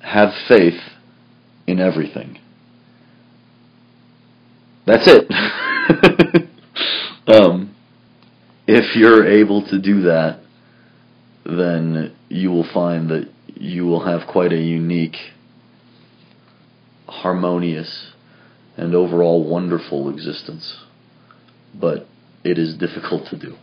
have faith in everything. That's it. um, if you're able to do that, then you will find that you will have quite a unique, harmonious, and overall wonderful existence. But it is difficult to do.